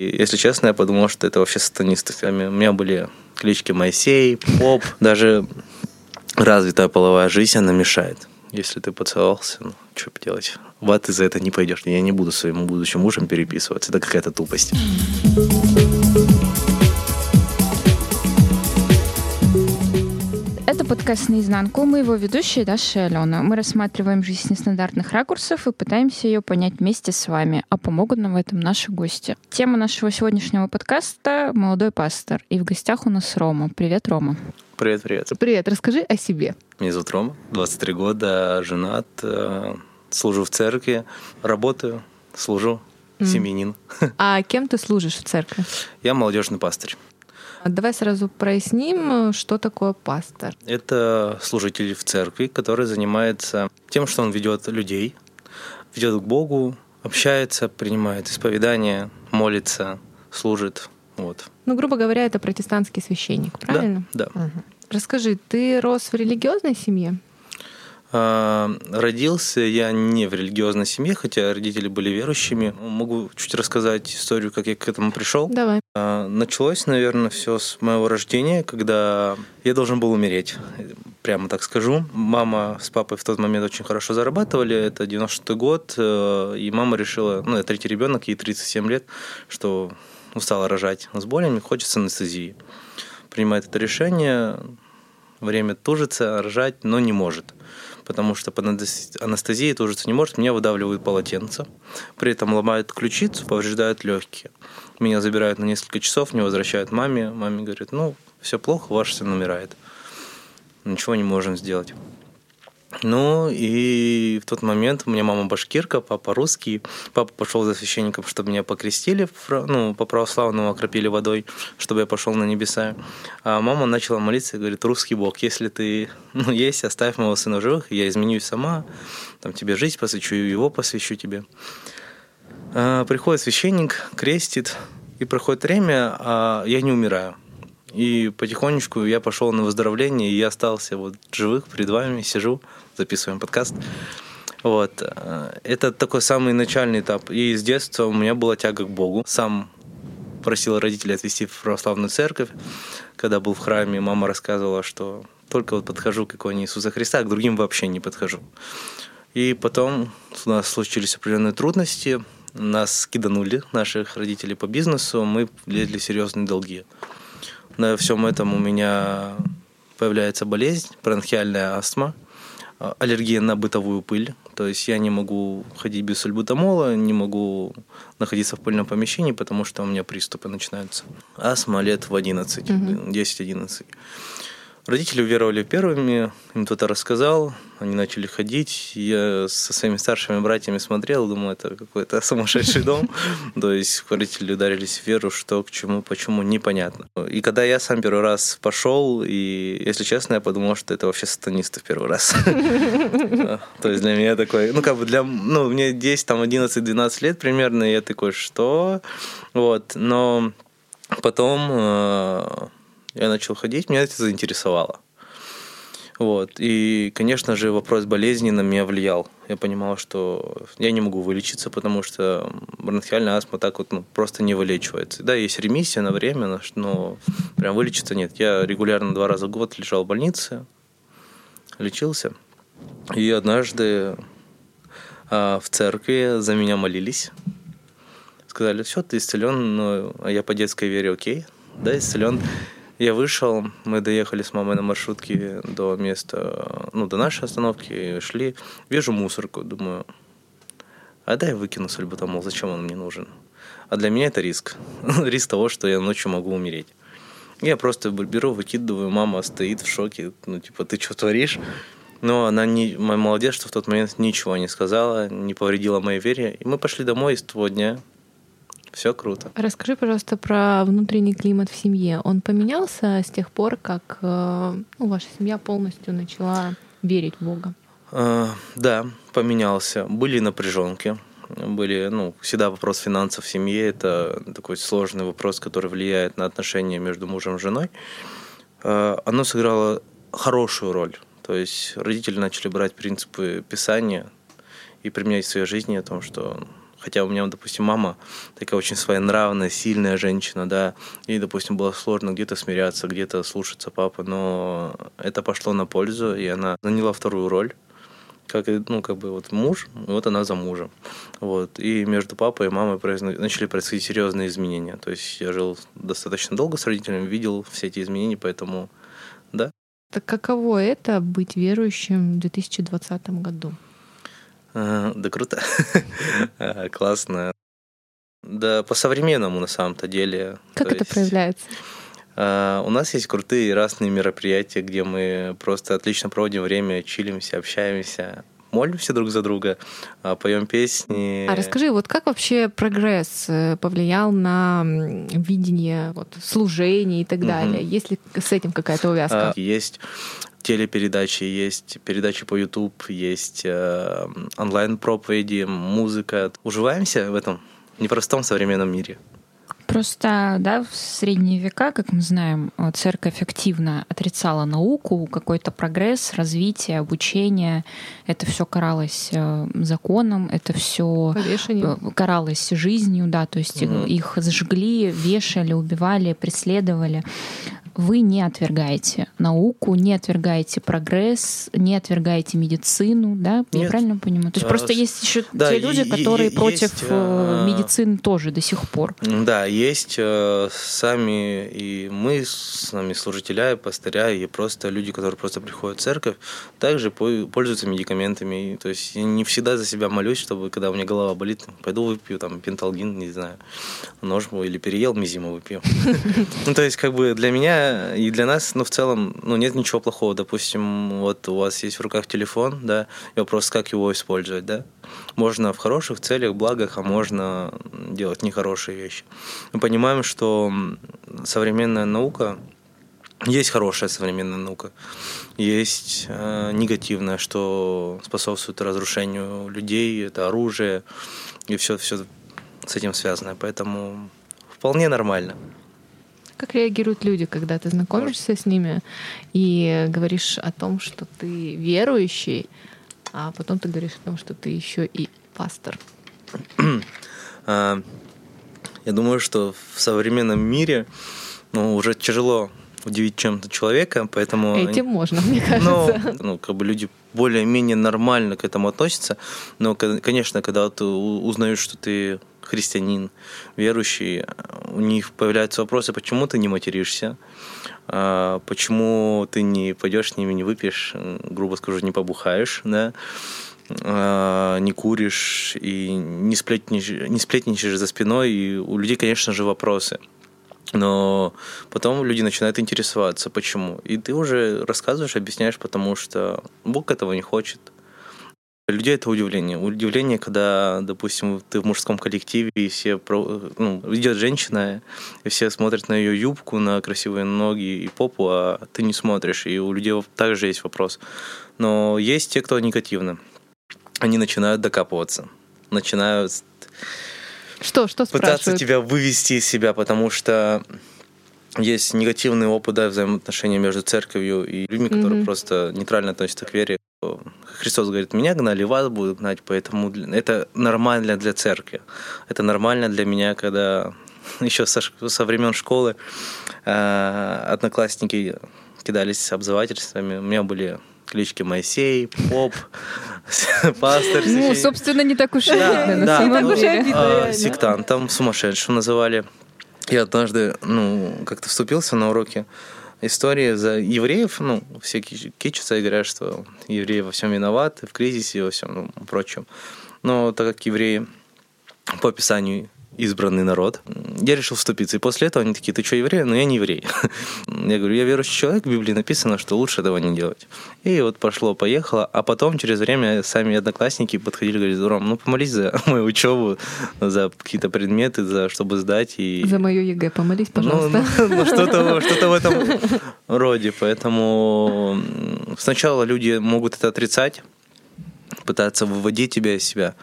И, если честно, я подумал, что это вообще сатанисты. У меня были клички Моисей, Поп. Даже развитая половая жизнь, она мешает. Если ты поцеловался, ну, что поделать? В ад ты за это не пойдешь. Я не буду своему будущим мужем переписываться. Это какая-то тупость. Подкаст «Наизнанку». Мы его ведущие Даша и Алена. Мы рассматриваем жизнь с нестандартных ракурсов и пытаемся ее понять вместе с вами. А помогут нам в этом наши гости. Тема нашего сегодняшнего подкаста — «Молодой пастор». И в гостях у нас Рома. Привет, Рома. Привет, привет. Привет, расскажи о себе. Меня зовут Рома, 23 года, женат, э, служу в церкви, работаю, служу, mm. семьянин. А кем ты служишь в церкви? Я молодежный пастырь. Давай сразу проясним, что такое пастор. Это служитель в церкви, который занимается тем, что он ведет людей, ведет к Богу, общается, принимает исповедание, молится, служит. Вот. Ну, грубо говоря, это протестантский священник, правильно? Да. да. Угу. Расскажи, ты рос в религиозной семье? А, родился я не в религиозной семье, хотя родители были верующими. Могу чуть рассказать историю, как я к этому пришел. Давай. А, началось, наверное, все с моего рождения, когда я должен был умереть. Прямо так скажу. Мама с папой в тот момент очень хорошо зарабатывали. Это 96 год. Э, и мама решила, ну, я третий ребенок, ей 37 лет, что устала рожать с болями, хочется анестезии. Принимает это решение, время тужится, рожать, но не может потому что под анестезией тужиться не может, меня выдавливают полотенце, при этом ломают ключицу, повреждают легкие. Меня забирают на несколько часов, не возвращают маме. Маме говорит, ну, все плохо, ваш сын умирает. Ничего не можем сделать. Ну и в тот момент у меня мама башкирка, папа русский. Папа пошел за священником, чтобы меня покрестили, ну, по православному окропили водой, чтобы я пошел на небеса. А мама начала молиться и говорит, русский бог, если ты ну, есть, оставь моего сына живых, я изменюсь сама, там тебе жизнь посвящу, его посвящу тебе. А, приходит священник, крестит, и проходит время, а я не умираю. И потихонечку я пошел на выздоровление, и я остался вот живых перед вами, сижу, записываем подкаст. Вот. Это такой самый начальный этап. И с детства у меня была тяга к Богу. Сам просил родителей отвезти в православную церковь. Когда был в храме, мама рассказывала, что только вот подхожу к иконе Иисуса Христа, а к другим вообще не подхожу. И потом у нас случились определенные трудности. Нас киданули, наших родителей по бизнесу, мы влезли в серьезные долги. На всем этом у меня появляется болезнь, бронхиальная астма, а, аллергия на бытовую пыль. То есть я не могу ходить без сульбутамола, не могу находиться в пыльном помещении, потому что у меня приступы начинаются. Астма лет в 11, угу. 10-11. Родители уверовали первыми, им кто-то рассказал, они начали ходить. Я со своими старшими братьями смотрел, думал, это какой-то сумасшедший дом. То есть родители ударились в веру, что к чему, почему, непонятно. И когда я сам первый раз пошел, и, если честно, я подумал, что это вообще сатанисты в первый раз. То есть для меня такой, ну, как бы для, ну, мне 10, там, 11-12 лет примерно, и я такой, что? Вот, но потом э, я начал ходить, меня это заинтересовало. Вот. И, конечно же, вопрос болезни на меня влиял. Я понимал, что я не могу вылечиться, потому что бронхиальная астма так вот ну, просто не вылечивается. Да, есть ремиссия на время, но прям вылечиться нет. Я регулярно два раза в год лежал в больнице, лечился. И однажды а, в церкви за меня молились. Сказали, все, ты исцелен, но я по детской вере окей, да, исцелен. Я вышел, мы доехали с мамой на маршрутке до места, ну, до нашей остановки, шли, вижу мусорку, думаю, а дай выкину сальбутамол, зачем он мне нужен? А для меня это риск. риск того, что я ночью могу умереть. Я просто беру, выкидываю, мама стоит в шоке, ну, типа, ты что творишь? Но она не, молодец, что в тот момент ничего не сказала, не повредила моей вере. И мы пошли домой с того дня. Все круто. Расскажи, пожалуйста, про внутренний климат в семье. Он поменялся с тех пор, как э, ну, ваша семья полностью начала верить в Бога? А, да, поменялся. Были напряженки. Были, ну, всегда вопрос финансов в семье это такой сложный вопрос, который влияет на отношения между мужем и женой. А, оно сыграло хорошую роль. То есть родители начали брать принципы Писания и применять в своей жизни о том, что Хотя у меня, допустим, мама такая очень своенравная, сильная женщина, да, и, допустим, было сложно где-то смиряться, где-то слушаться папы, но это пошло на пользу, и она заняла вторую роль как, ну, как бы вот муж, и вот она за мужем. Вот. И между папой и мамой произно... начали происходить серьезные изменения. То есть я жил достаточно долго с родителями, видел все эти изменения, поэтому да. Так каково это быть верующим в 2020 году? А, да круто. А, классно. Да по-современному на самом-то деле. Как То это есть... проявляется? А, у нас есть крутые разные мероприятия, где мы просто отлично проводим время, чилимся, общаемся, молимся друг за друга, а, поем песни. А расскажи, вот как вообще прогресс э, повлиял на видение вот, служения и так далее? Угу. Есть ли с этим какая-то увязка? Есть телепередачи, есть передачи по YouTube, есть э, онлайн-проповеди, музыка. Уживаемся в этом непростом современном мире. Просто, да, в средние века, как мы знаем, церковь активно отрицала науку, какой-то прогресс, развитие, обучение. Это все каралось э, законом, это все э, каралось жизнью, да, то есть угу. их зажгли, вешали, убивали, преследовали вы не отвергаете науку, не отвергаете прогресс, не отвергаете медицину, да? Я правильно понимаю? То есть а, просто есть еще да, те люди, которые против есть, а... медицины тоже до сих пор. Да, есть э, сами и мы, сами служителя, и пастыря, и просто люди, которые просто приходят в церковь, также пользуются медикаментами. То есть я не всегда за себя молюсь, чтобы когда у меня голова болит, пойду выпью там пенталгин, не знаю, нож или переел мизима выпью. Ну, то есть как бы для меня и для нас, ну, в целом, ну, нет ничего плохого. Допустим, вот у вас есть в руках телефон, да, и вопрос, как его использовать, да. Можно в хороших целях, благах, а можно делать нехорошие вещи. Мы понимаем, что современная наука, есть хорошая современная наука, есть э, негативная, что способствует разрушению людей, это оружие и все, все с этим связано. Поэтому вполне нормально. Как реагируют люди, когда ты знакомишься с ними и говоришь о том, что ты верующий, а потом ты говоришь о том, что ты еще и пастор? А, я думаю, что в современном мире ну, уже тяжело удивить чем-то человека, поэтому... Этим можно, мне кажется. Ну, ну как бы люди более-менее нормально к этому относятся, но, конечно, когда ты узнаешь, что ты христианин, верующий, у них появляются вопросы, почему ты не материшься, а, почему ты не пойдешь с ними, не выпьешь, грубо скажу, не побухаешь, да, а, не куришь и не сплетничаешь, не сплетничаешь за спиной, и у людей, конечно же, вопросы. Но потом люди начинают интересоваться, почему. И ты уже рассказываешь, объясняешь, потому что Бог этого не хочет людей это удивление. Удивление, когда, допустим, ты в мужском коллективе, и все, ну, идет женщина, и все смотрят на ее юбку, на красивые ноги и попу, а ты не смотришь, и у людей также есть вопрос. Но есть те, кто негативно. Они начинают докапываться, начинают что, что пытаться тебя вывести из себя, потому что есть негативный опыт да, взаимоотношения между церковью и людьми, которые mm-hmm. просто нейтрально относятся к вере. Христос говорит, меня гнали, вас будут гнать, поэтому это нормально для церкви. Это нормально для меня, когда еще со, со времен школы э, одноклассники кидались обзывательствами. У меня были клички Моисей, Поп, Пастор. Ну, собственно, не так уж и обидно, на самом деле. А, сектантом, сумасшедшим называли. Я однажды, ну, как-то вступился на уроки истории за евреев, ну, все кичатся и говорят, что евреи во всем виноваты, в кризисе и во всем ну, прочем. Но так как евреи по описанию избранный народ. Я решил вступиться. И после этого они такие, ты что, еврей? Ну, я не еврей. Я говорю, я верующий человек, в Библии написано, что лучше этого не делать. И вот пошло-поехало. А потом, через время, сами одноклассники подходили и говорили, Ром, ну, помолись за мою учебу, за какие-то предметы, за чтобы сдать. И... За мою ЕГЭ помолись, ну, пожалуйста. Ну, ну, что-то, что-то в этом роде. Поэтому сначала люди могут это отрицать, пытаться выводить тебя из себя.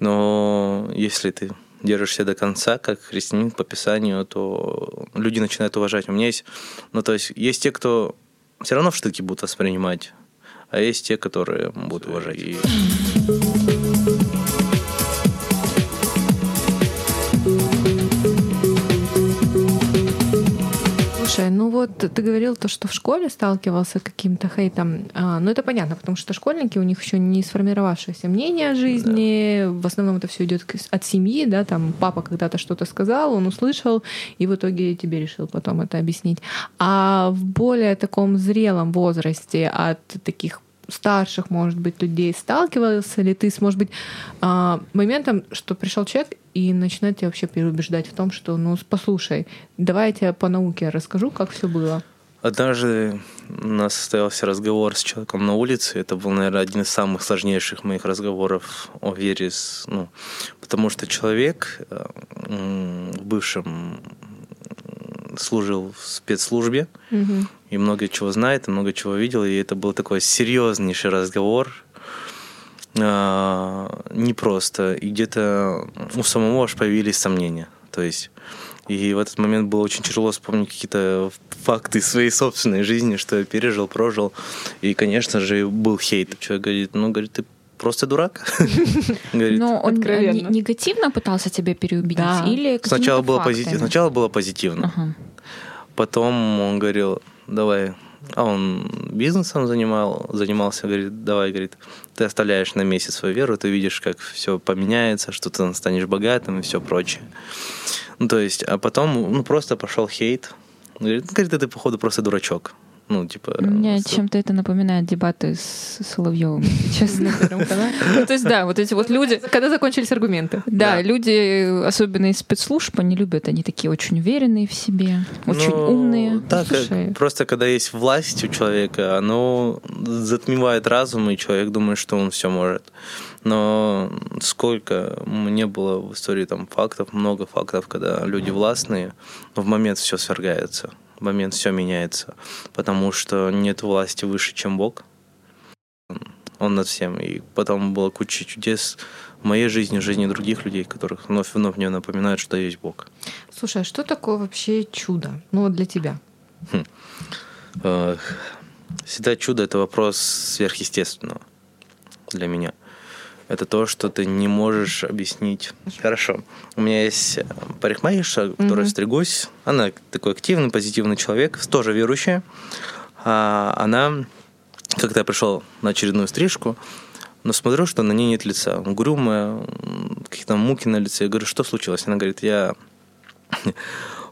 Но если ты держишься до конца, как христианин по Писанию, то люди начинают уважать. У меня есть, ну то есть есть те, кто все равно в штыки будут воспринимать, а есть те, которые будут уважать. Слушай, ну вот ты говорил то, что в школе сталкивался с каким-то хейтом. А, ну это понятно, потому что школьники, у них еще не сформировавшееся мнение о жизни. Да. В основном это все идет от семьи, да, там папа когда-то что-то сказал, он услышал, и в итоге тебе решил потом это объяснить. А в более таком зрелом возрасте от таких старших, может быть, людей сталкивался ли ты с, может быть, а, моментом, что пришел человек и начинает тебя вообще переубеждать в том, что, ну, послушай, давай я тебе по науке расскажу, как все было. Однажды у нас состоялся разговор с человеком на улице. Это был, наверное, один из самых сложнейших моих разговоров о вере. Ну, потому что человек э, в бывшем служил в спецслужбе угу. и много чего знает, и много чего видел, и это был такой серьезнейший разговор, а, непросто, и где-то у самого аж появились сомнения. То есть и в этот момент было очень тяжело вспомнить какие-то факты своей собственной жизни, что я пережил, прожил. И, конечно же, был хейт. Человек говорит, ну, говорит, ты просто дурак. Но он негативно пытался тебя переубедить или сначала было позитивно. Сначала было позитивно. Потом он говорил, давай, а он бизнесом занимал, занимался, говорит, давай, говорит, ты оставляешь на месяц свою веру, ты видишь, как все поменяется, что ты станешь богатым и все прочее. Ну, то есть, а потом, ну, просто пошел хейт. Говорит, ну, говорит, ты, походу, просто дурачок. Ну, типа... Мне с... чем-то это напоминает дебаты с Соловьевым, честно. Ну, то есть, да, вот эти вот люди... Когда закончились аргументы. Да, люди, особенно из спецслужб, они любят, они такие очень уверенные в себе, очень ну, умные. Да, просто когда есть власть у человека, оно затмевает разум, и человек думает, что он все может. Но сколько мне было в истории там фактов, много фактов, когда люди властные, в момент все свергается момент все меняется, потому что нет власти выше, чем Бог. Он над всем. И потом было куча чудес в моей жизни, в жизни других людей, которых вновь и вновь мне напоминают, что есть Бог. Слушай, а что такое вообще чудо? Ну, для тебя? Хм. Всегда чудо — это вопрос сверхъестественного для меня это то, что ты не можешь объяснить. Хорошо. У меня есть парикмахерша, которая mm-hmm. стригусь. Она такой активный, позитивный человек, тоже верующая. А она, когда я пришел на очередную стрижку, но смотрю, что на ней нет лица. Угрюмая, какие-то муки на лице. Я говорю, что случилось? Она говорит, я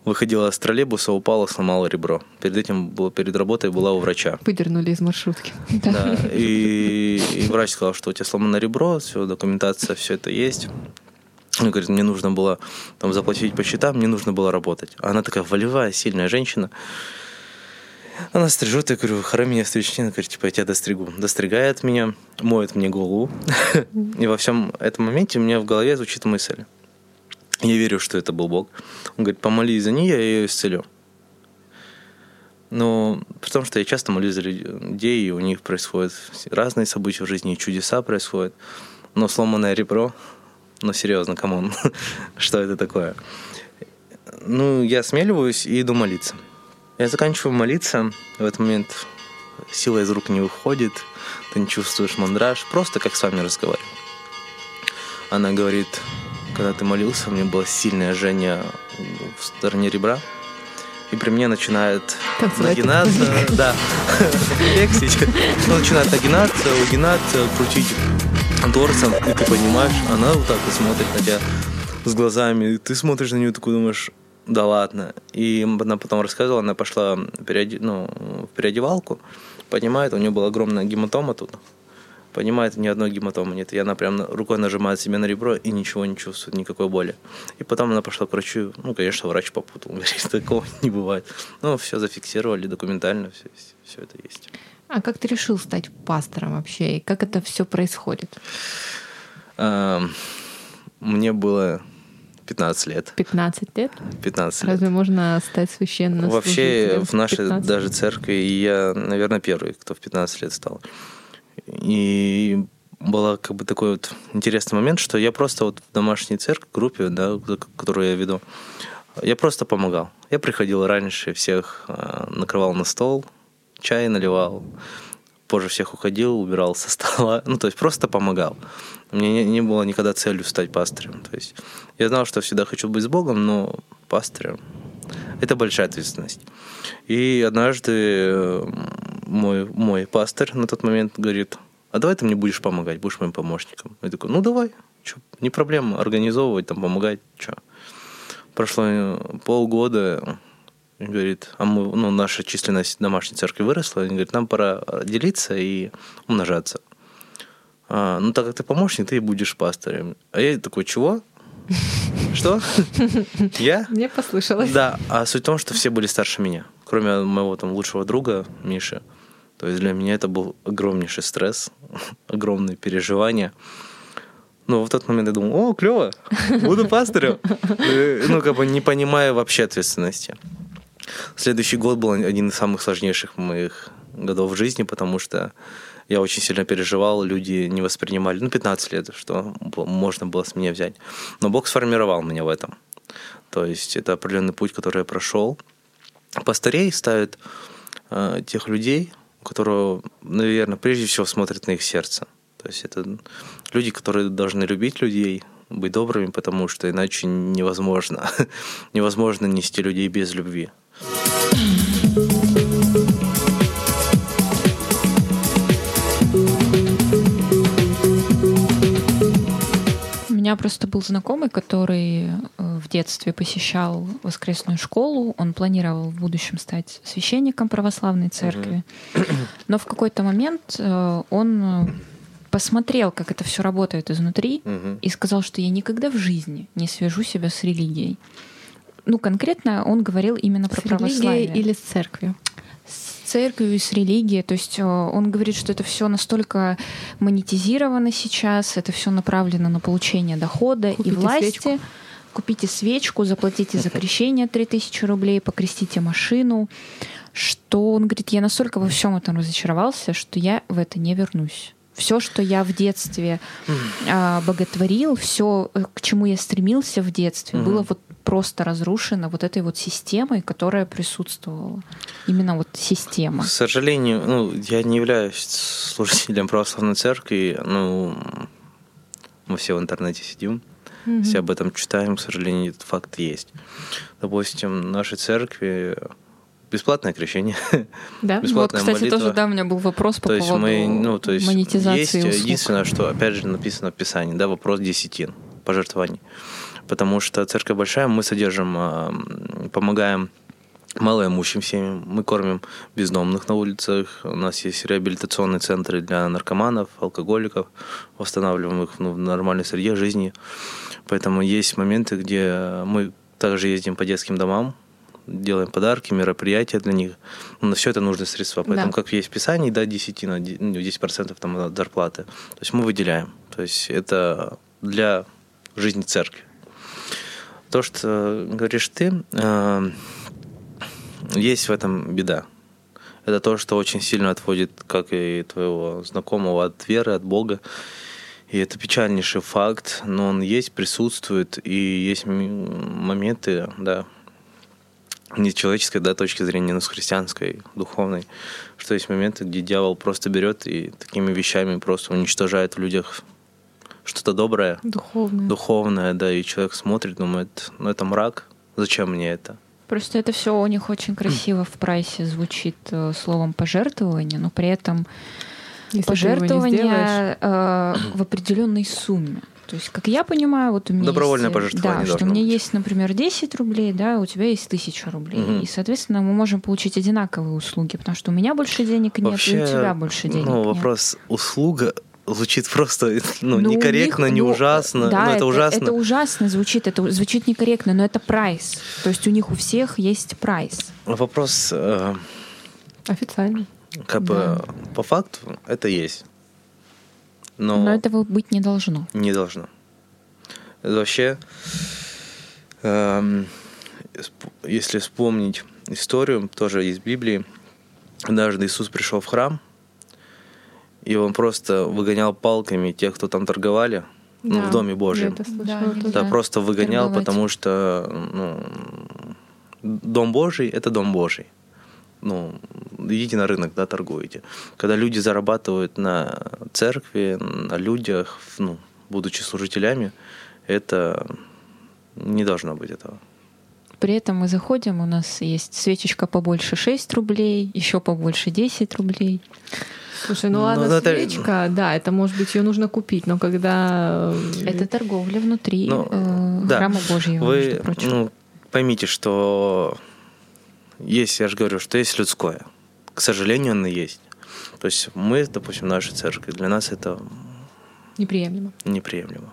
выходила с троллейбуса, упала, сломала ребро. Перед этим было перед работой была у врача. Выдернули из маршрутки. Да. И, и врач сказал, что у тебя сломано ребро, все, документация, все это есть. Он говорит, мне нужно было там заплатить по счетам, мне нужно было работать. А она такая волевая, сильная женщина. Она стрижет, я говорю, храм меня стричь. Она говорит, типа, я тебя достригу. Достригает меня, моет мне голову. И во всем этом моменте у меня в голове звучит мысль. Я верю, что это был Бог. Он говорит, помолись за нее, я ее исцелю. Но потому что я часто молюсь за людей, и у них происходят разные события в жизни, и чудеса происходят. Но сломанное ребро, ну серьезно, come on, что это такое? Ну, я смеливаюсь и иду молиться. Я заканчиваю молиться, в этот момент сила из рук не выходит, ты не чувствуешь мандраж, просто как с вами разговариваю. Она говорит, когда ты молился, у меня было сильное жжение в стороне ребра. И при мне начинает нагинаться, да. Ну, начинает нагинаться, угинаться, крутить торсом, и ты понимаешь, она вот так вот смотрит на тебя с глазами, и ты смотришь на нее, такой думаешь, да ладно. И она потом рассказывала, она пошла переоди... ну, в переодевалку, понимает, у нее была огромная гематома тут, понимает, ни одной гематомы нет. И она прям рукой нажимает себе на ребро и ничего не чувствует, никакой боли. И потом она пошла к врачу. Ну, конечно, врач попутал. Говорит, такого не бывает. Ну, все зафиксировали документально, все, все это есть. А как ты решил стать пастором вообще? И как это все происходит? Мне было 15 лет. 15 лет? 15 лет. Разве можно стать священным? Вообще в нашей даже церкви я, наверное, первый, кто в 15 лет стал. И был как бы такой вот интересный момент, что я просто вот в домашней церкви, группе, да, которую я веду, я просто помогал. Я приходил раньше, всех а, накрывал на стол, чай наливал, позже всех уходил, убирал со стола, ну, то есть просто помогал. Мне не, не было никогда целью стать пастырем. То есть я знал, что всегда хочу быть с Богом, но пастырем Это большая ответственность. И однажды э, мой, мой пастор на тот момент говорит, а давай ты мне будешь помогать, будешь моим помощником. Я такой, ну давай, чё, не проблема, организовывать, там, помогать, что. Прошло э, полгода, говорит, а мы, ну, наша численность домашней церкви выросла, он говорит, нам пора делиться и умножаться. А, ну, так как ты помощник, ты и будешь пастором. А я такой, чего? Что? Я? Мне послышалось. Да, а суть в том, что все были старше меня, кроме моего там лучшего друга Миши. То есть для меня это был огромнейший стресс, огромные переживания. Но в тот момент я думал, о, клево, буду пастырем. Э, ну, как бы не понимая вообще ответственности. Следующий год был один из самых сложнейших моих годов в жизни, потому что я очень сильно переживал, люди не воспринимали, ну, 15 лет, что можно было с меня взять. Но Бог сформировал меня в этом. То есть это определенный путь, который я прошел. Пастырей ставят э, тех людей, которые, наверное, прежде всего смотрят на их сердце. То есть это люди, которые должны любить людей, быть добрыми, потому что иначе невозможно. невозможно нести людей без любви. Просто был знакомый, который э, в детстве посещал воскресную школу. Он планировал в будущем стать священником православной церкви. Но в какой-то момент э, он э, посмотрел, как это все работает изнутри, и сказал, что я никогда в жизни не свяжу себя с религией. Ну, конкретно он говорил именно про с православие. или с церковью? Церковью с религией. То есть э, он говорит, что это все настолько монетизировано сейчас, это все направлено на получение дохода Купите и власти. Свечку. Купите свечку, заплатите за крещение 3000 рублей, покрестите машину. Что он говорит, я настолько во всем этом разочаровался, что я в это не вернусь все, что я в детстве э, боготворил, все, к чему я стремился в детстве, mm-hmm. было вот просто разрушено вот этой вот системой, которая присутствовала. Именно вот система. К сожалению, ну, я не являюсь служителем православной церкви, ну, мы все в интернете сидим, mm-hmm. все об этом читаем, к сожалению, этот факт есть. Допустим, в нашей церкви Бесплатное крещение. Да, вот, кстати, молитва. тоже, да, у меня был вопрос по то поводу мы, ну, то есть монетизации есть услуг. Единственное, что, опять же, написано в Писании, да, вопрос десятин, пожертвований. Потому что церковь большая, мы содержим, а, помогаем малоимущим семьям, мы кормим бездомных на улицах, у нас есть реабилитационные центры для наркоманов, алкоголиков, восстанавливаем их ну, в нормальной среде жизни. Поэтому есть моменты, где мы также ездим по детским домам, делаем подарки, мероприятия для них. Но на все это нужны средства. Поэтому, да. как есть в Писании, да, десятина, 10% там от зарплаты. То есть мы выделяем. То есть это для жизни церкви. То, что говоришь ты, э, есть в этом беда. Это то, что очень сильно отводит, как и твоего знакомого, от веры, от Бога. И это печальнейший факт, но он есть, присутствует, и есть моменты, да, не с человеческой да, точки зрения, но с христианской, духовной, что есть моменты, где дьявол просто берет и такими вещами просто уничтожает в людях что-то доброе, духовное. духовное, да, и человек смотрит, думает, ну это мрак, зачем мне это? Просто это все у них очень красиво в прайсе звучит э, словом пожертвование, но при этом Если пожертвование э, в определенной сумме. То есть, как я понимаю, вот у меня Добровольное есть, пожертвование Да, что у меня быть. есть, например, 10 рублей, да, у тебя есть 1000 рублей. Угу. И, соответственно, мы можем получить одинаковые услуги, потому что у меня больше денег нет, Вообще, и у тебя больше денег ну, нет. вопрос услуга звучит просто ну, ну некорректно, них, не ну, ужасно. Да, ну, это, это ужасно. Это ужасно звучит, это звучит некорректно, но это прайс. То есть у них у всех есть прайс. Вопрос... Э, Официальный. Как да. бы по факту это есть. Но, но этого быть не должно. Не должно. Вообще, эм, если вспомнить историю, тоже из Библии, однажды Иисус пришел в храм, и он просто выгонял палками тех, кто там торговали, да, ну, в Доме Божьем. Да, да, просто выгонял, торговать. потому что ну, Дом Божий — это Дом Божий. Ну, идите на рынок, да, торгуете. Когда люди зарабатывают на церкви, на людях, ну, будучи служителями, это не должно быть этого. При этом мы заходим, у нас есть свечечка побольше 6 рублей, еще побольше 10 рублей. Слушай, ну, Ну, ладно, это- свечка, да, это может быть ее нужно купить, но когда э, Это торговля внутри Ну, э, да. храма Божьего, Вы между прочим. ну, поймите, что есть, я же говорю, что есть людское. К сожалению, оно есть. То есть мы, допустим, наша церковь, для нас это неприемлемо. неприемлемо.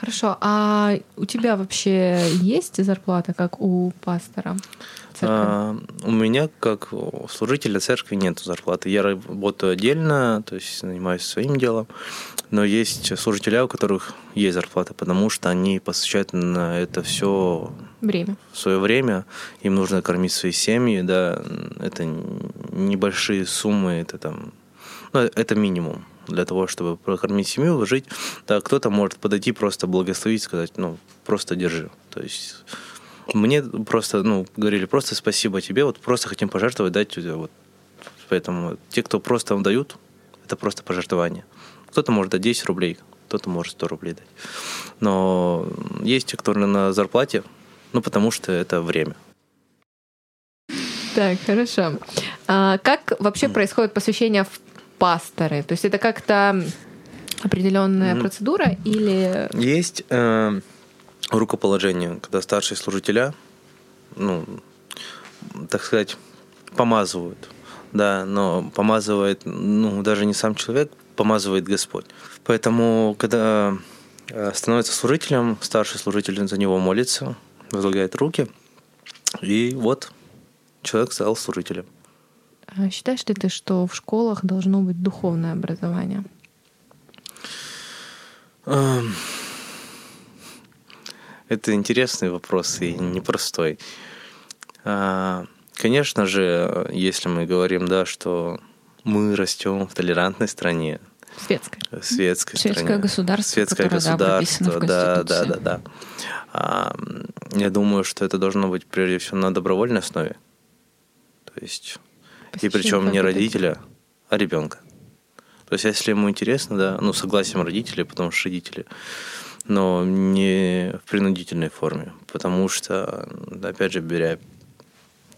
Хорошо, а у тебя вообще есть зарплата, как у пастора? церкви? А, у меня, как у служителя церкви, нет зарплаты. Я работаю отдельно, то есть занимаюсь своим делом. Но есть служителя, у которых есть зарплата, потому что они посвящают на это все Время. свое время, им нужно кормить свои семьи, да, это небольшие суммы, это там, ну, это минимум для того, чтобы прокормить семью, жить. Да, кто-то может подойти просто благословить, сказать, ну, просто держи. То есть мне просто, ну, говорили, просто спасибо тебе, вот просто хотим пожертвовать, дать тебе вот. Поэтому те, кто просто вам дают, это просто пожертвование. Кто-то может дать 10 рублей, кто-то может 100 рублей дать. Но есть те, которые на зарплате, ну, потому что это время. Так, хорошо. А как вообще происходит посвящение в пасторы? То есть это как-то определенная Мгм. процедура или Есть э, рукоположение, когда старшие служителя, ну, так сказать, помазывают. Да, но помазывает, ну, даже не сам человек, помазывает Господь. Поэтому, когда э, становится служителем, старший служитель за него молится, возлагает руки, и вот человек стал служителем. А считаешь ли ты, что в школах должно быть духовное образование? Эм, Это интересный вопрос и непростой. А, Конечно же, если мы говорим, да, что мы растем в толерантной стране, Светское. светской Светское стране, государство, светское которое, государство, да, да, да, да. А, Я думаю, что это должно быть прежде всего на добровольной основе. То есть и причем не родителя, а ребенка. То есть, если ему интересно, да, ну, согласием родителей, потому что родители, но не в принудительной форме. Потому что, опять же, беря...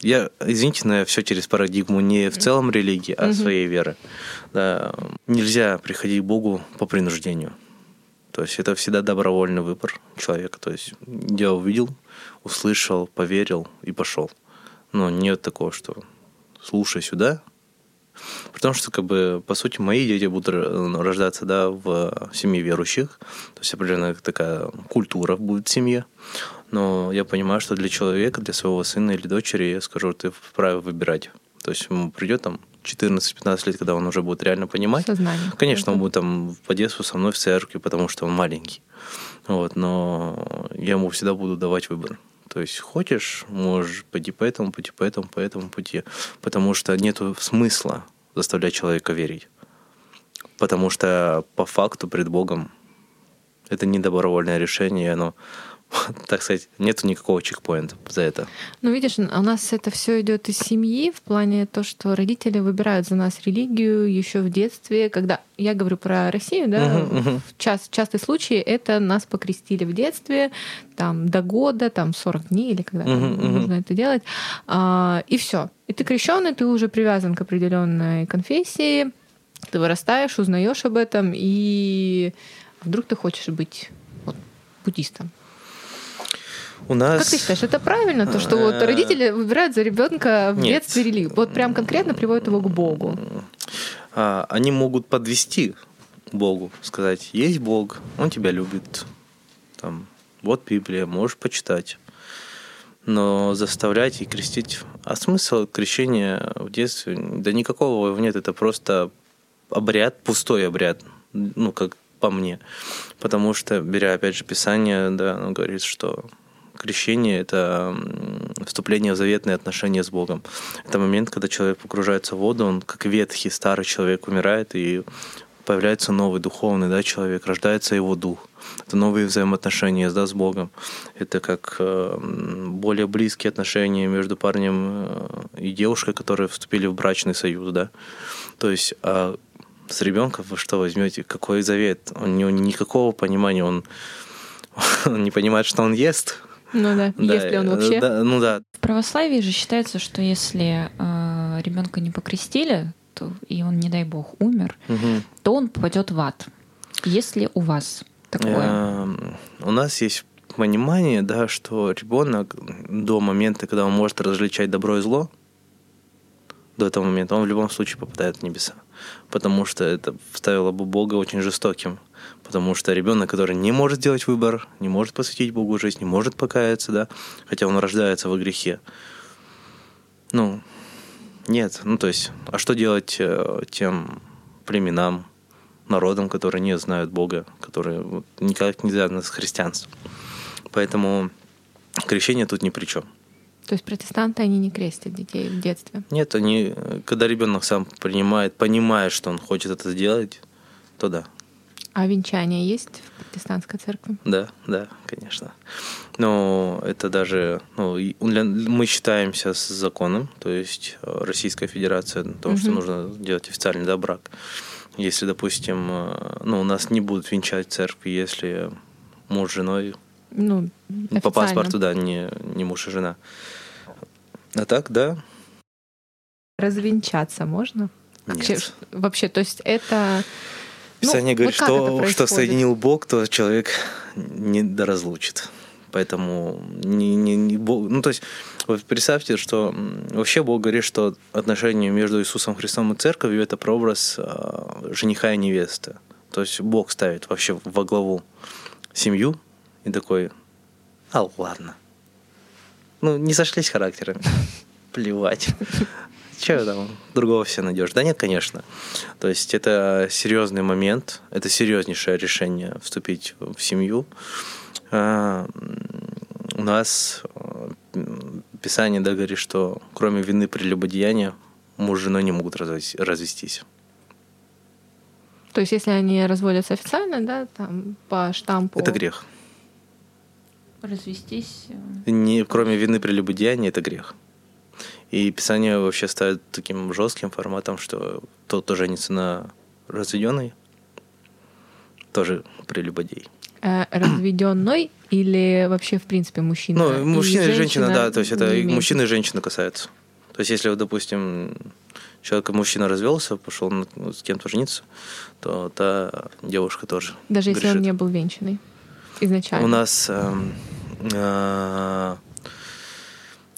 Я, извините, но я все через парадигму не в целом религии, а Мгм. своей веры. Да, нельзя приходить к Богу по принуждению. То есть это всегда добровольный выбор человека. То есть я увидел, услышал, поверил и пошел. Но нет такого, что слушай сюда. Потому что, как бы, по сути, мои дети будут э, рождаться, да, в семье верующих. То есть определенная такая культура будет в семье. Но я понимаю, что для человека, для своего сына или дочери, я скажу, ты вправе выбирать. То есть ему придет там 14-15 лет, когда он уже будет реально понимать. Сознание. Конечно, он будет там по детству со мной в церкви, потому что он маленький. Вот, но я ему всегда буду давать выбор. То есть хочешь, можешь пойти по этому пути, по этому, по этому пути. Потому что нет смысла заставлять человека верить. Потому что по факту пред Богом это не добровольное решение, оно, так сказать, нету никакого чекпоинта за это. Ну, видишь, у нас это все идет из семьи в плане то, что родители выбирают за нас религию еще в детстве, когда я говорю про Россию, да, Мгм, мгм. в час, частый случай это нас покрестили в детстве, там до года, там 40 дней или когда нужно это делать, А, и все. И ты крещенный, ты уже привязан к определенной конфессии, ты вырастаешь, узнаешь об этом, и вдруг ты хочешь быть вот, буддистом. У нас... Как ты считаешь, это правильно, то, что вот Э, родители выбирают за ребенка в Нет. детстве религию? Вот прям конкретно приводят его к Богу. а, они могут подвести Богу, сказать, есть Бог, Он тебя любит, там, вот Библия, можешь почитать. Но заставлять и крестить... А смысл крещения в детстве? Да никакого его нет, это просто обряд, пустой обряд, ну, как по мне. Потому что, беря, опять же, Писание, да, оно говорит, что крещение – это вступление в заветные отношения с Богом. Это момент, когда человек погружается в воду, он как ветхий старый человек умирает, и появляется новый духовный да, человек, рождается его дух. Это новые взаимоотношения да, с Богом. Это как э, более близкие отношения между парнем э, и девушкой, которые вступили в брачный союз. Да? То есть а с ребенком вы что возьмете? Какой завет? У него никакого понимания, он, он не понимает, что он ест. Ну да, Да, если он э, вообще. да, ну да, В православии же считается, что если ребенка не покрестили, то и он, не дай бог, умер, Мгм. то он попадет в ад. Есть ли у вас такое? Эм, У нас есть понимание, да, что ребенок до момента, когда он может различать добро и зло, до этого момента, он в любом случае попадает в небеса. Потому что это ставило бы Бога очень жестоким. Потому что ребенок, который не может сделать выбор, не может посвятить Богу жизнь, не может покаяться, да, хотя он рождается во грехе. Ну, нет. Ну, то есть, а что делать э, тем племенам, народам, которые не знают Бога, которые вот никак не связаны с христианством? Поэтому крещение тут ни при чем. То есть протестанты, они не крестят детей в детстве. Нет, они, э, когда ребенок сам принимает, понимает, что он хочет это сделать, то да. А венчание есть в протестантской церкви? Да, да, конечно. Но это даже, ну, мы считаемся с законом, то есть э, Российская Федерация, о том, что нужно делать официальный да, брак. Если, допустим, э, ну, у нас не будут венчать церкви, если муж с женой, Ну, ну, по официально. паспорту, да, не, не муж и жена. А так, да, Развенчаться можно? Вообще, нет. вообще, то есть это... ну, Писание вот говорит, это что, что соединил Бог, то человек не доразлучит. Поэтому не, не, не Бог. Ну, то есть, вот представьте, что вообще Бог говорит, что отношения между Иисусом Христом и церковью это прообраз а, жениха и невесты. То есть Бог ставит вообще во главу семью и такой, а ладно. Ну, не сошлись характерами. Плевать. Че там, другого все найдешь? Да нет, конечно. То есть это серьезный момент, это серьезнейшее решение вступить в семью. А, У нас э, Писание да, говорит, что кроме вины прелюбодеяния муж с женой не могут развес- развестись. То есть если они разводятся официально, да, там по штампу... Это грех. Развестись. э, Не, кроме вины прелюбодеяния, это грех. И Писание вообще ставит таким жестким форматом, что тот, кто женится на разведенной, тоже прелюбодей. Э, разведенной или вообще в принципе мужчина? Ну, мужчина и женщина, да, то есть это имеет- мужчина и женщина касается. То есть если, вот, допустим, человек, мужчина развелся, пошел ну, с кем-то жениться, то та девушка тоже. Даже если он грешит. не был венчанный изначально. У нас, эм, а,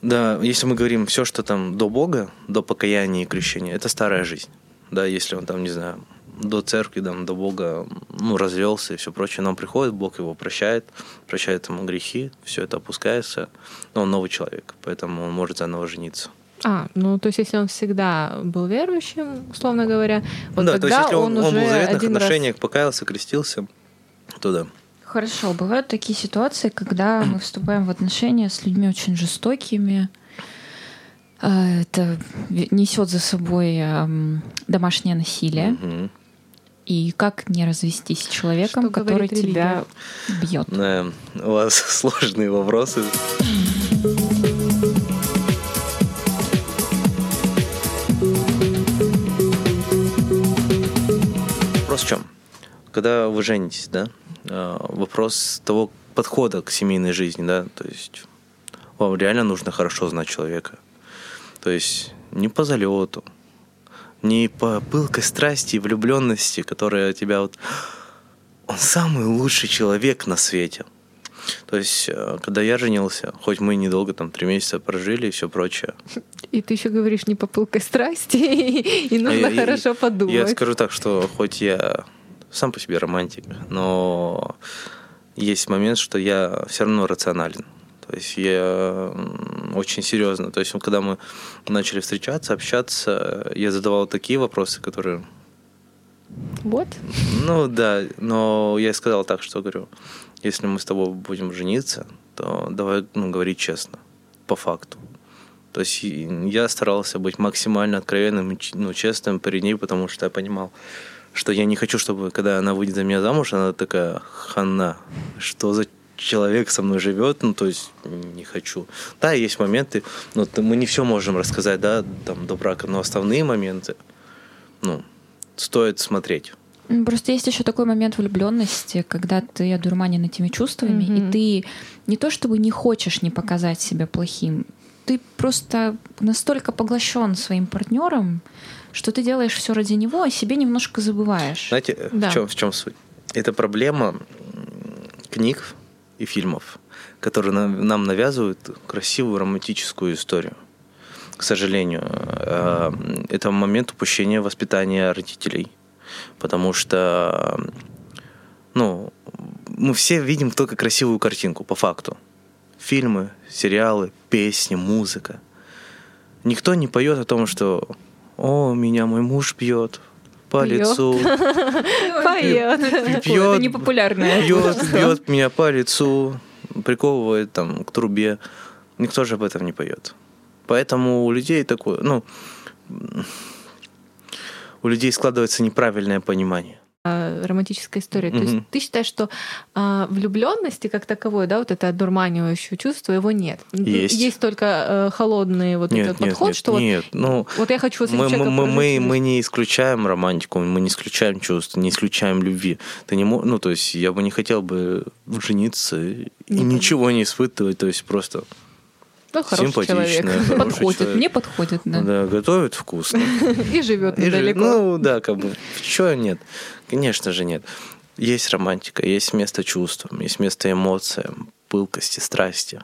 да, если мы говорим все, что там до Бога, до покаяния и крещения, это старая жизнь. Да, если он там, не знаю, до церкви, там, до Бога, ну, развелся и все прочее, он приходит, Бог его прощает, прощает ему грехи, все это опускается, но он новый человек, поэтому он может заново жениться. А, ну то есть если он всегда был верующим, условно говоря, вот да, то тогда есть если он, он, он уже был в заветных один раз- отношениях, покаялся, крестился, то да. Хорошо, бывают такие ситуации, когда мы вступаем в отношения с людьми очень жестокими. А, Это несет за собой домашнее насилие. Мгм. И как не развестись с человеком, Что который тебя бьет? Да, у вас сложные вопросы. Вопрос в чем? Когда вы женитесь, да, вопрос того подхода к семейной жизни, да, то есть вам реально нужно хорошо знать человека. То есть не по залету, не по пылкой страсти и влюбленности, которая тебя вот он самый лучший человек на свете. То есть, э, когда я женился, хоть мы недолго, там, три месяца прожили и все прочее, И ты еще говоришь не по пылкой страсти, и нужно А хорошо подумать. я скажу так, что хоть я сам по себе романтик, но есть момент, что я все равно рационален. То есть я очень серьезно. То есть, когда мы начали встречаться, общаться, я задавал такие вопросы, которые Вот. Ну да, но я сказал так, что говорю, если мы с тобой будем жениться, то давай ну, говорить честно, по факту. То есть я старался быть максимально откровенным и ну, честным перед ней, потому что я понимал, что я не хочу, чтобы, когда она выйдет за меня замуж, она такая, хана, что за человек со мной живет, ну, то есть не хочу. Да, есть моменты, но мы не все можем рассказать, да, там, до брака, но основные моменты, ну, стоит смотреть. Ну, Просто есть еще такой момент влюбленности, когда ты одурманен этими чувствами, Мгм. и ты не то чтобы не хочешь не показать себя плохим, ты просто настолько поглощен своим партнером, что ты делаешь все ради него, а себе немножко забываешь. Знаете, э, Да. в, чем, в чем суть? Это проблема книг и фильмов, которые нам, нам навязывают красивую романтическую историю. К сожалению, э, это момент упущения воспитания родителей. Потому что, ну, мы все видим только красивую картинку, по факту. Фильмы, сериалы, песни, музыка. Никто не поет о том, что «О, меня мой муж бьет по Бьет. лицу, Поет. Это бьет, непопулярное творчество. бьет меня по лицу, приковывает там к трубе. Никто же об этом не поет. Поэтому у людей такое, ну, у людей складывается неправильное понимание. А, романтическая история. То есть ты считаешь, что а, влюбленности как таковой, да, вот это одурманивающее чувство, его нет. Есть. Есть только э, холодный вот Нет, этот нет, подход, нет, что вот, нет. Ну, вот я хочу мы, мы, мы, мы, мы не исключаем романтику, мы не исключаем чувства, не исключаем любви. Ты не мо- ну, то есть я бы не хотел бы жениться и Ну, ничего не испытывать, то есть просто Ну, хороший симпатичная, человек. Подходит, человек. мне подходит, да. да, готовит вкусно. И живет недалеко. Ну, да, как бы. Чего нет? Конечно же нет. Есть романтика, есть место чувствам, есть место эмоциям, пылкости, страсти.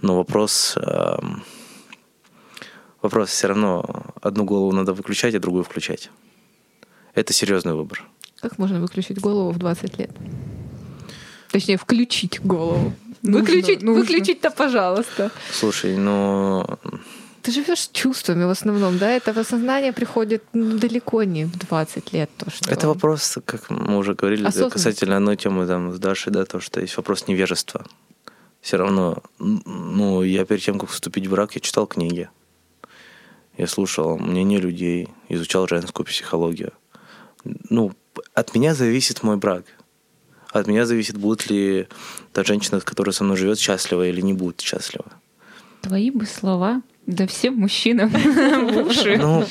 Но вопрос... эм, вопрос все равно одну голову надо выключать, а другую включать. Это серьезный выбор. Как можно выключить голову в 20 лет? Точнее, включить голову. Нужно, выключить, нужно. выключить-то, пожалуйста. Слушай, ну... Ты живешь чувствами в основном, да? Это осознание приходит ну, далеко не в 20 лет. То, что... Это вопрос, как мы уже говорили, Осознанность. касательно одной темы там, с Дашей, да, то, что есть вопрос невежества. Все равно, ну, я перед тем, как вступить в брак, я читал книги. Я слушал мнение людей, изучал женскую психологию. Ну, от меня зависит мой брак. От меня зависит, будет ли та женщина, которая со мной живет, счастлива или не будет счастлива. Твои бы слова, да всем мужчинам в уши. Ну,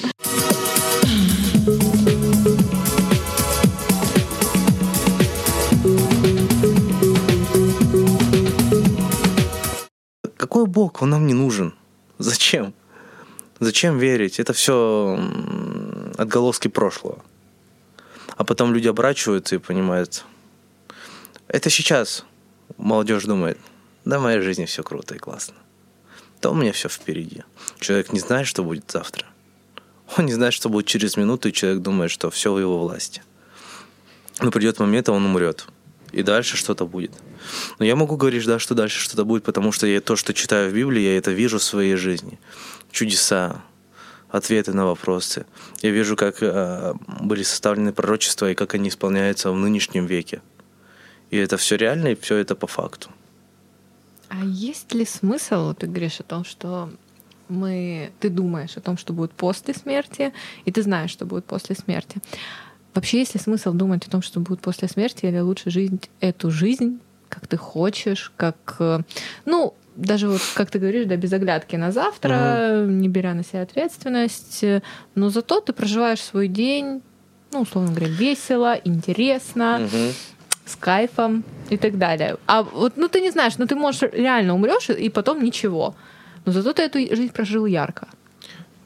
какой Бог? Он нам не нужен. Зачем? Зачем верить? Это все отголоски прошлого. А потом люди оборачиваются и понимают. Это сейчас молодежь думает, да, в моей жизни все круто и классно. Да у меня все впереди. Человек не знает, что будет завтра. Он не знает, что будет через минуту, и человек думает, что все в его власти. Но придет момент, и он умрет. И дальше что-то будет. Но я могу говорить, да, что дальше что-то будет, потому что я то, что читаю в Библии, я это вижу в своей жизни. Чудеса, ответы на вопросы. Я вижу, как э, были составлены пророчества и как они исполняются в нынешнем веке. И это все реально, и все это по факту. А есть ли смысл, ты говоришь о том, что мы, ты думаешь о том, что будет после смерти, и ты знаешь, что будет после смерти. Вообще, есть ли смысл думать о том, что будет после смерти, или лучше жить эту жизнь, как ты хочешь, как, э, ну, даже вот, как ты говоришь, да, без оглядки на завтра, не беря на себя ответственность, э, но зато ты проживаешь свой день, ну, условно говоря, весело, интересно, Мгм. С кайфом и так далее. А вот, ну ты не знаешь, ну ты можешь реально умрешь и потом ничего. Но зато ты эту жизнь прожил ярко.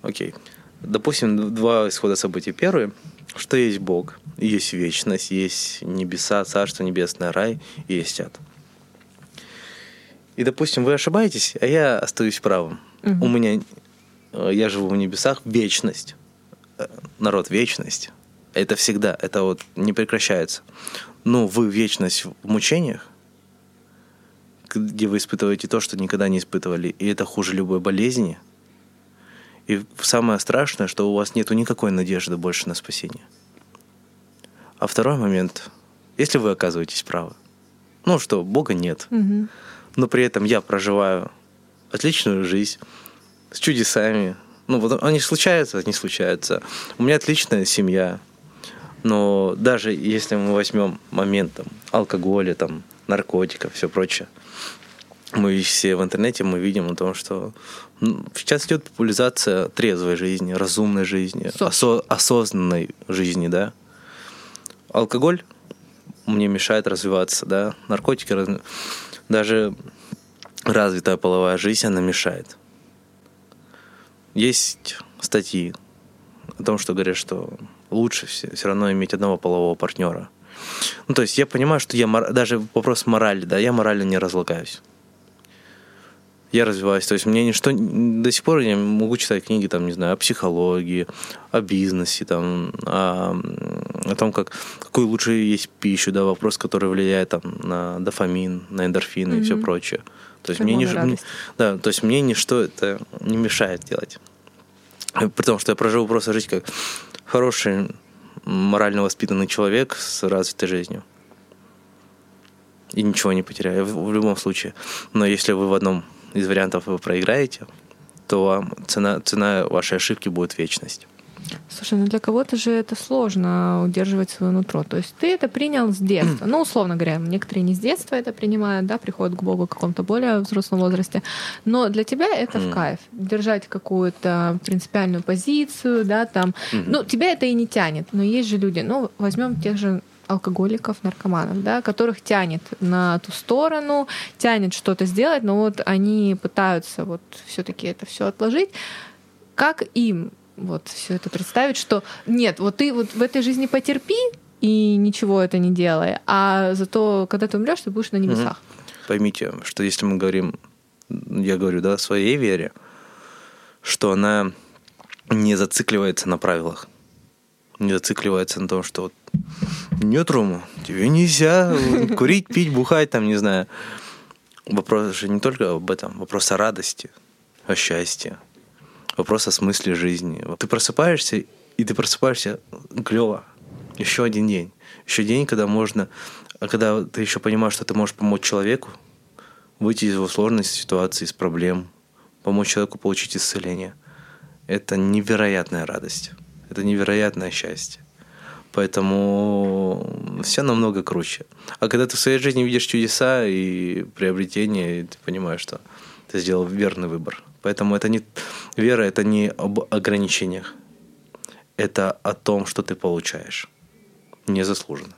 Окей. Допустим, д- два исхода событий. Первый, что есть Бог, есть вечность, есть небеса, царство небесное, рай, и есть ад. И, допустим, вы ошибаетесь, а я остаюсь правым. Мгм. У меня, э, я живу в небесах, вечность. Э, Народ, вечность. Это всегда, это вот не прекращается. Но вы вечность в мучениях, где вы испытываете то, что никогда не испытывали, и это хуже любой болезни. И самое страшное, что у вас нет никакой надежды больше на спасение. А второй момент, если вы оказываетесь правы, ну что, Бога нет, но при этом я проживаю отличную жизнь с чудесами. Ну, вот они случаются, не случаются. У меня отличная семья. Но даже если мы возьмем момент там, алкоголя, там, наркотиков, все прочее, мы все в интернете мы видим о том, что м, сейчас идет популяризация трезвой жизни, разумной жизни, осо- осознанной жизни, да. алкоголь мне мешает развиваться, да, наркотики, даже развитая половая жизнь, она мешает. Есть статьи о том, что говорят, что лучше все, все равно иметь одного полового партнера. Ну, то есть я понимаю, что я даже вопрос морали, да, я морально не разлагаюсь. Я развиваюсь. То есть мне ничто... До сих пор я могу читать книги, там, не знаю, о психологии, о бизнесе, там, о, о том, как, какую лучше есть пищу, да, вопрос, который влияет там, на дофамин, на эндорфины mm-hmm. и все прочее. То есть мне, не, да, то есть мне ничто это не мешает делать. При том, что я прожил просто жизнь как хороший, морально воспитанный человек с развитой жизнью. И ничего не потеряю в, любом случае. Но если вы в одном из вариантов вы проиграете, то вам цена, цена вашей ошибки будет вечность. Слушай, ну для кого-то же это сложно удерживать свое нутро. То есть ты это принял с детства. Ну, условно говоря, некоторые не с детства это принимают, да, приходят к Богу в каком-то более взрослом возрасте. Но для тебя это в кайф. Держать какую-то принципиальную позицию, да, там. Ну, тебя это и не тянет. Но есть же люди, ну, возьмем тех же алкоголиков, наркоманов, да, которых тянет на ту сторону, тянет что-то сделать, но вот они пытаются вот все-таки это все отложить. Как им вот все это представить, что нет, вот ты вот в этой жизни потерпи и ничего это не делай, а зато когда ты умрешь, ты будешь на небесах. Угу. Поймите, что если мы говорим, я говорю, да, о своей вере, что она не зацикливается на правилах, не зацикливается на том, что вот нет, Рома, тебе нельзя курить, пить, бухать, там, не знаю. Вопрос же не только об этом, вопрос о радости, о счастье, вопрос о смысле жизни. Ты просыпаешься, и ты просыпаешься клево. Еще один день. Еще день, когда можно, а когда ты еще понимаешь, что ты можешь помочь человеку выйти из его сложной ситуации, из проблем, помочь человеку получить исцеление. Это невероятная радость. Это невероятное счастье. Поэтому все намного круче. А когда ты в своей жизни видишь чудеса и приобретения, ты понимаешь, что ты сделал верный выбор. Поэтому это не вера, это не об ограничениях. Это о том, что ты получаешь. Незаслуженно.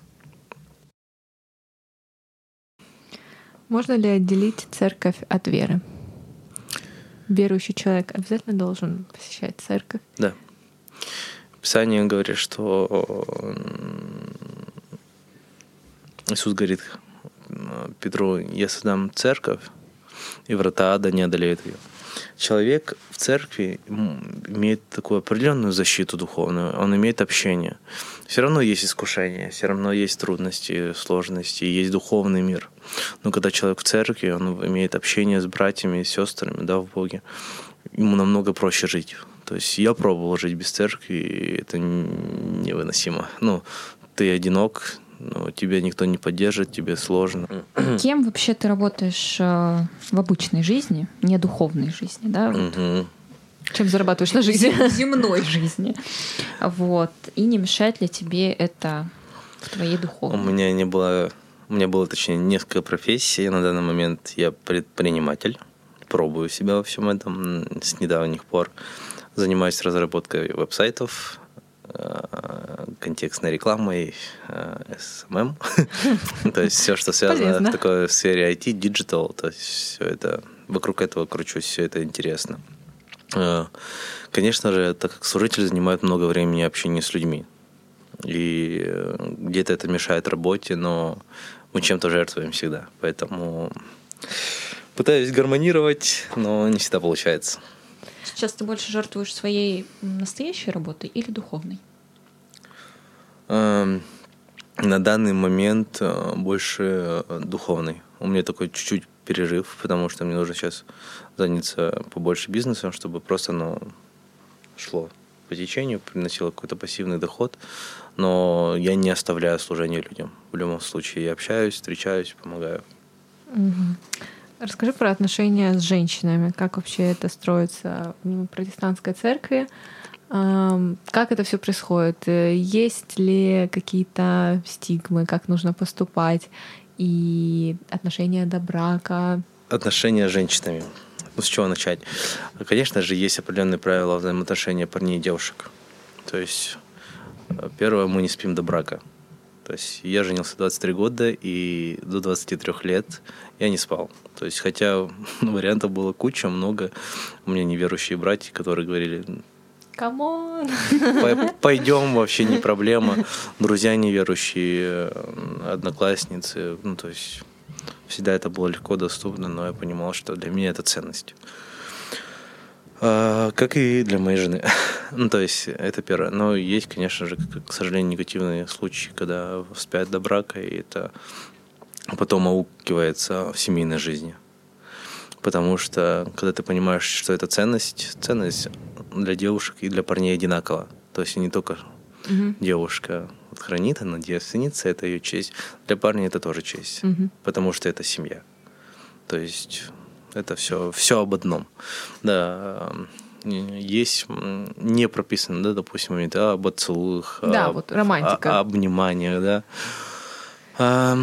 Можно ли отделить церковь от веры? Верующий человек обязательно должен посещать церковь? Да. Писание говорит, что Иисус говорит Петру, я создам церковь, и врата ада не одолеют ее. Человек в церкви имеет такую определенную защиту духовную, он имеет общение. Все равно есть искушения, все равно есть трудности, сложности, есть духовный мир. Но когда человек в церкви, он имеет общение с братьями и сестрами да, в Боге, ему намного проще жить. То есть я пробовал жить без церкви, и это невыносимо. Ну, ты одинок, но тебя никто не поддержит, тебе сложно. Кем вообще ты работаешь э, в обычной жизни, не духовной жизни, да? Вот. Угу. Чем зарабатываешь на жизни? Земной жизни. Вот. И не мешает ли тебе это в твоей духовной? У меня не было... У меня было, точнее, несколько профессий. На данный момент я предприниматель. Пробую себя во всем этом с недавних пор занимаюсь разработкой веб-сайтов, э, контекстной рекламой, SMM. Эм. То есть все, что связано в такой сфере IT, digital, то есть все это вокруг этого кручусь, все это интересно. Э, конечно же, так как служитель занимает много времени общения с людьми. И э, где-то это мешает работе, но мы чем-то жертвуем всегда. Поэтому пытаюсь гармонировать, но не всегда получается. Сейчас ты больше жертвуешь своей настоящей работой или духовной? Эм, на данный момент э, больше э, духовный. У меня такой чуть-чуть перерыв, потому что мне нужно сейчас заняться побольше бизнесом, чтобы просто оно шло по течению, приносило какой-то пассивный доход. Но я не оставляю служение людям. В любом случае я общаюсь, встречаюсь, помогаю. Расскажи про отношения с женщинами. Как вообще это строится в протестантской церкви? Как это все происходит? Есть ли какие-то стигмы, как нужно поступать? И отношения до брака? Отношения с женщинами. Ну, с чего начать? Конечно же, есть определенные правила взаимоотношения парней и девушек. То есть, первое, мы не спим до брака. То есть я женился в 23 года, и до 23 лет я не спал. То есть хотя вариантов было куча, много. У меня неверующие братья, которые говорили, Come on! Пойдем, вообще не проблема. Друзья неверующие, одноклассницы. Ну, то есть всегда это было легко доступно, но я понимал, что для меня это ценность. А, как и для моей жены. ну, то есть это первое. Но есть, конечно же, к, к сожалению, негативные случаи, когда спят до брака, и это потом аукивается в семейной жизни. Потому что, когда ты понимаешь, что это ценность, ценность для девушек и для парней одинаково. То есть не только угу. девушка вот хранит, она девственница, это ее честь. Для парня это тоже честь, угу. потому что это семья. То есть это все, все об одном. Да, есть не прописано, да, допустим, моменты об поцелуях, да, об, вот романтика. О, обниманиях, да. А,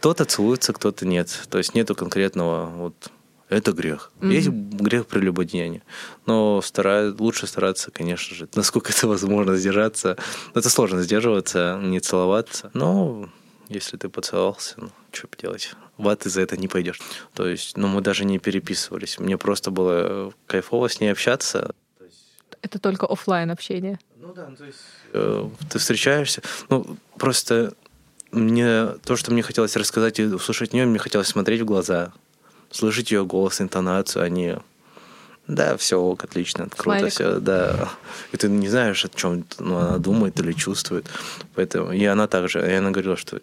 кто-то целуется, кто-то нет. То есть нету конкретного вот это грех. Mm-hmm. Есть грех прелюбодеяния. Но стараюсь, лучше стараться, конечно же, насколько это возможно, сдержаться. Это сложно сдерживаться, не целоваться. Но если ты поцеловался, ну, что поделать? В ад ты за это не пойдешь. То есть, ну, мы даже не переписывались. Мне просто было кайфово с ней общаться. Это только офлайн общение. Ну да, ну, то есть э, ты встречаешься. Ну, просто мне то, что мне хотелось рассказать и услышать нее, мне хотелось смотреть в глаза, слышать ее голос, интонацию, они да, все ок, отлично, круто Смайлик. все, да. И ты не знаешь, о чем ну, она думает или чувствует. Поэтому и она также, и она говорила, что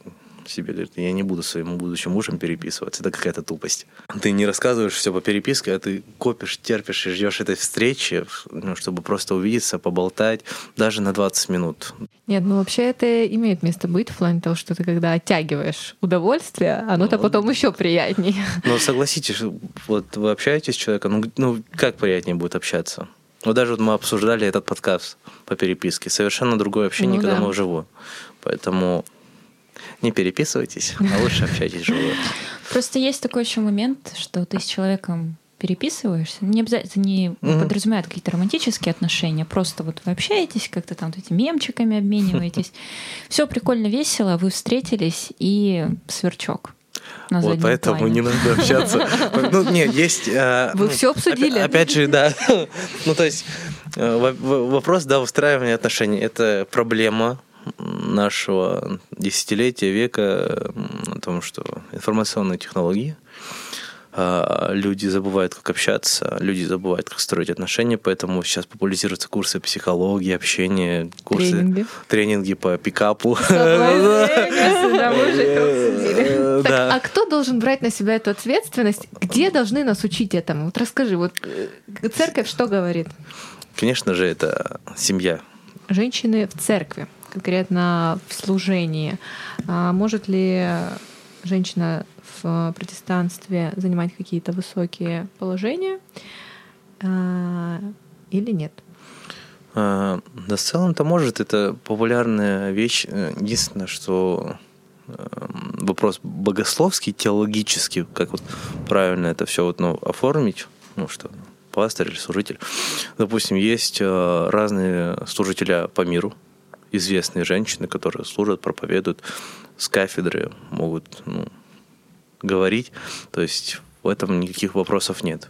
себе, говорит, я не буду своим будущим мужем переписываться, это какая-то тупость. Ты не рассказываешь все по переписке, а ты копишь, терпишь и ждешь этой встречи, ну, чтобы просто увидеться, поболтать, даже на 20 минут. Нет, ну вообще это имеет место быть в плане того, что ты когда оттягиваешь удовольствие, оно-то ну, потом еще приятнее. Ну согласитесь, вот вы общаетесь с человеком, ну, ну как приятнее будет общаться? Вот даже вот мы обсуждали этот подкаст по переписке. Совершенно другое общение, ну, когда да. мы вживую. Поэтому не переписывайтесь, а лучше общайтесь вживую. Просто есть такой еще момент, что ты с человеком переписываешься, не обязательно не mm-hmm. подразумевает какие-то романтические отношения, просто вот вы общаетесь, как-то там вот этими мемчиками обмениваетесь. Все прикольно, весело, вы встретились и сверчок. На вот поэтому плане. не надо общаться. Ну, нет, есть... А, вы ну, все обсудили. Опять же, да. Ну, то есть э, вопрос, да, устраивания отношений – это проблема нашего десятилетия, века о том, что информационные технологии, а, люди забывают, как общаться, люди забывают, как строить отношения, поэтому сейчас популяризируются курсы психологии, общения, курсы, тренинги, тренинги по пикапу. А кто должен брать на себя эту ответственность? Где должны нас учить этому? Вот расскажи, вот э, церковь что говорит? Конечно же, это семья. Женщины в церкви конкретно в служении. А может ли женщина в протестанстве занимать какие-то высокие положения а, или нет? А, да, в целом-то может. Это популярная вещь. Единственное, что вопрос богословский, теологический, как вот правильно это все вот, ну, оформить, ну что, пастор или служитель. Допустим, есть разные служителя по миру, известные женщины, которые служат, проповедуют с кафедры, могут ну, говорить. То есть в этом никаких вопросов нет.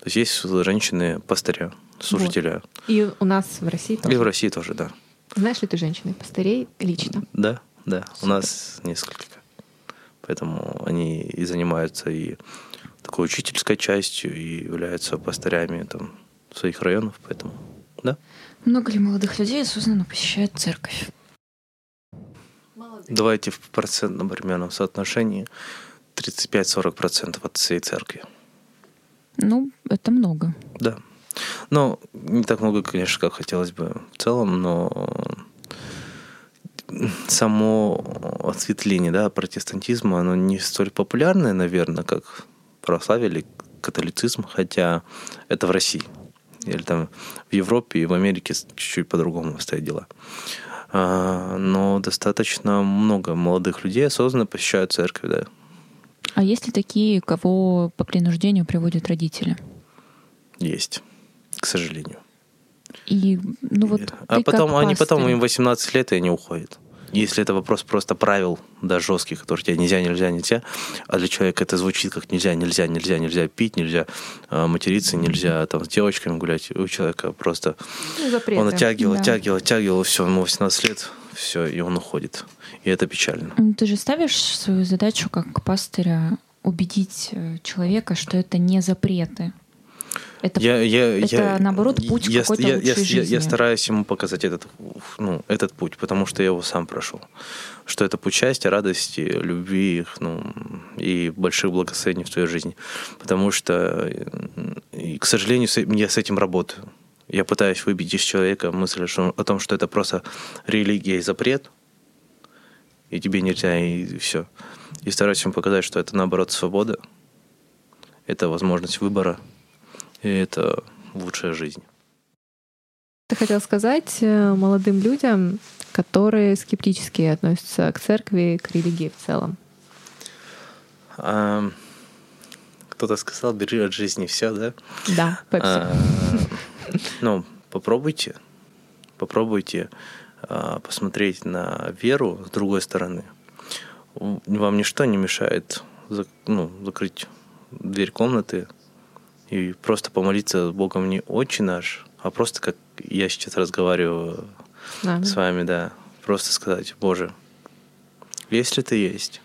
То есть есть женщины-пастыря, служителя. Вот. И у нас в России тоже? И в России тоже, да. Знаешь ли ты женщины-пастырей лично? Да, да. Супер. У нас несколько. Поэтому они и занимаются и такой учительской частью, и являются пастырями там, своих районов, поэтому да. Много ли молодых людей осознанно посещают церковь? Давайте в процентном примерном соотношении 35-40% от всей церкви. Ну, это много. Да. Ну, не так много, конечно, как хотелось бы в целом, но само осветление да, протестантизма, оно не столь популярное, наверное, как православие или католицизм, хотя это в России или там в Европе и в Америке чуть-чуть по-другому стоят дела. А, но достаточно много молодых людей осознанно посещают церковь, да. А есть ли такие, кого по принуждению приводят родители? Есть, к сожалению. И, ну вот, а потом, они потом им 18 лет, и они уходят. Если это вопрос просто правил, да, жестких, которые тебе нельзя, нельзя, нельзя, а для человека это звучит как нельзя, нельзя, нельзя, нельзя пить, нельзя э, материться, нельзя там с девочками гулять, у человека просто Ну, запреты. он оттягивал, Да. оттягивал, оттягивал, все, ему 18 лет, все, и он уходит. И это печально. Ну, Ты же ставишь свою задачу как пастыря убедить э, человека, что это не запреты. Это я, я, это, я, наоборот, путь я, какой-то я, я, лучшей я- я жизни. стараюсь ему показать этот, ну, этот путь, потому что я его сам прошел. Что это путь счастья, радости, любви ну, и больших благословений в твоей жизни. Потому что, э, и, к сожалению, я с этим работаю. Я пытаюсь выбить из человека мысль что- о том, что это просто религия и запрет, и тебе нельзя, и все. И стараюсь ему показать, что это, наоборот, свобода, это возможность выбора, и это лучшая жизнь. Ты хотел сказать э, молодым людям, которые скептически относятся к церкви, к религии в целом? А, кто-то сказал, бери от жизни все, да? Да, Пепси. А, ну, попробуйте, попробуйте а, посмотреть на веру с другой стороны. Вам ничто не мешает ну, закрыть дверь комнаты и просто помолиться Богом не очень наш, а просто как я сейчас разговариваю Да. с вами, да. Просто сказать, Боже, если ты есть,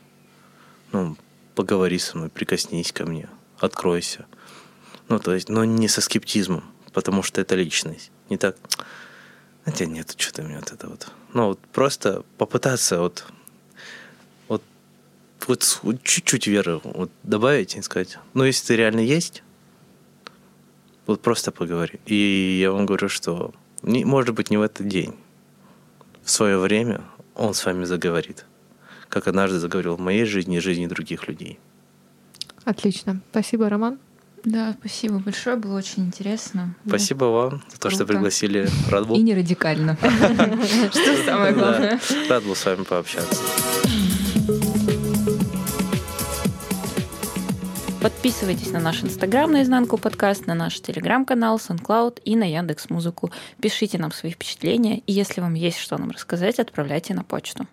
ну, поговори со мной, прикоснись ко мне, откройся. Ну, то есть, но не со скептизмом, потому что это личность. Не так, хотя нет, что-то меня вот это вот. Ну, вот просто попытаться вот, вот, вот чуть-чуть веры вот добавить и сказать, ну, если ты реально есть, вот просто поговори. И я вам говорю, что, не, может быть, не в этот день, в свое время он с вами заговорит. Как однажды заговорил в моей жизни и жизни других людей. Отлично. Спасибо, Роман. Да, спасибо большое, было очень интересно. Спасибо вам за то, что пригласили. Рад был. И не радикально. Что самое Да, главное. Рад был с вами пообщаться. Подписывайтесь на наш инстаграм наизнанку подкаст, на наш телеграм-канал, SoundCloud и на Яндекс Музыку. Пишите нам свои впечатления, и если вам есть что нам рассказать, отправляйте на почту.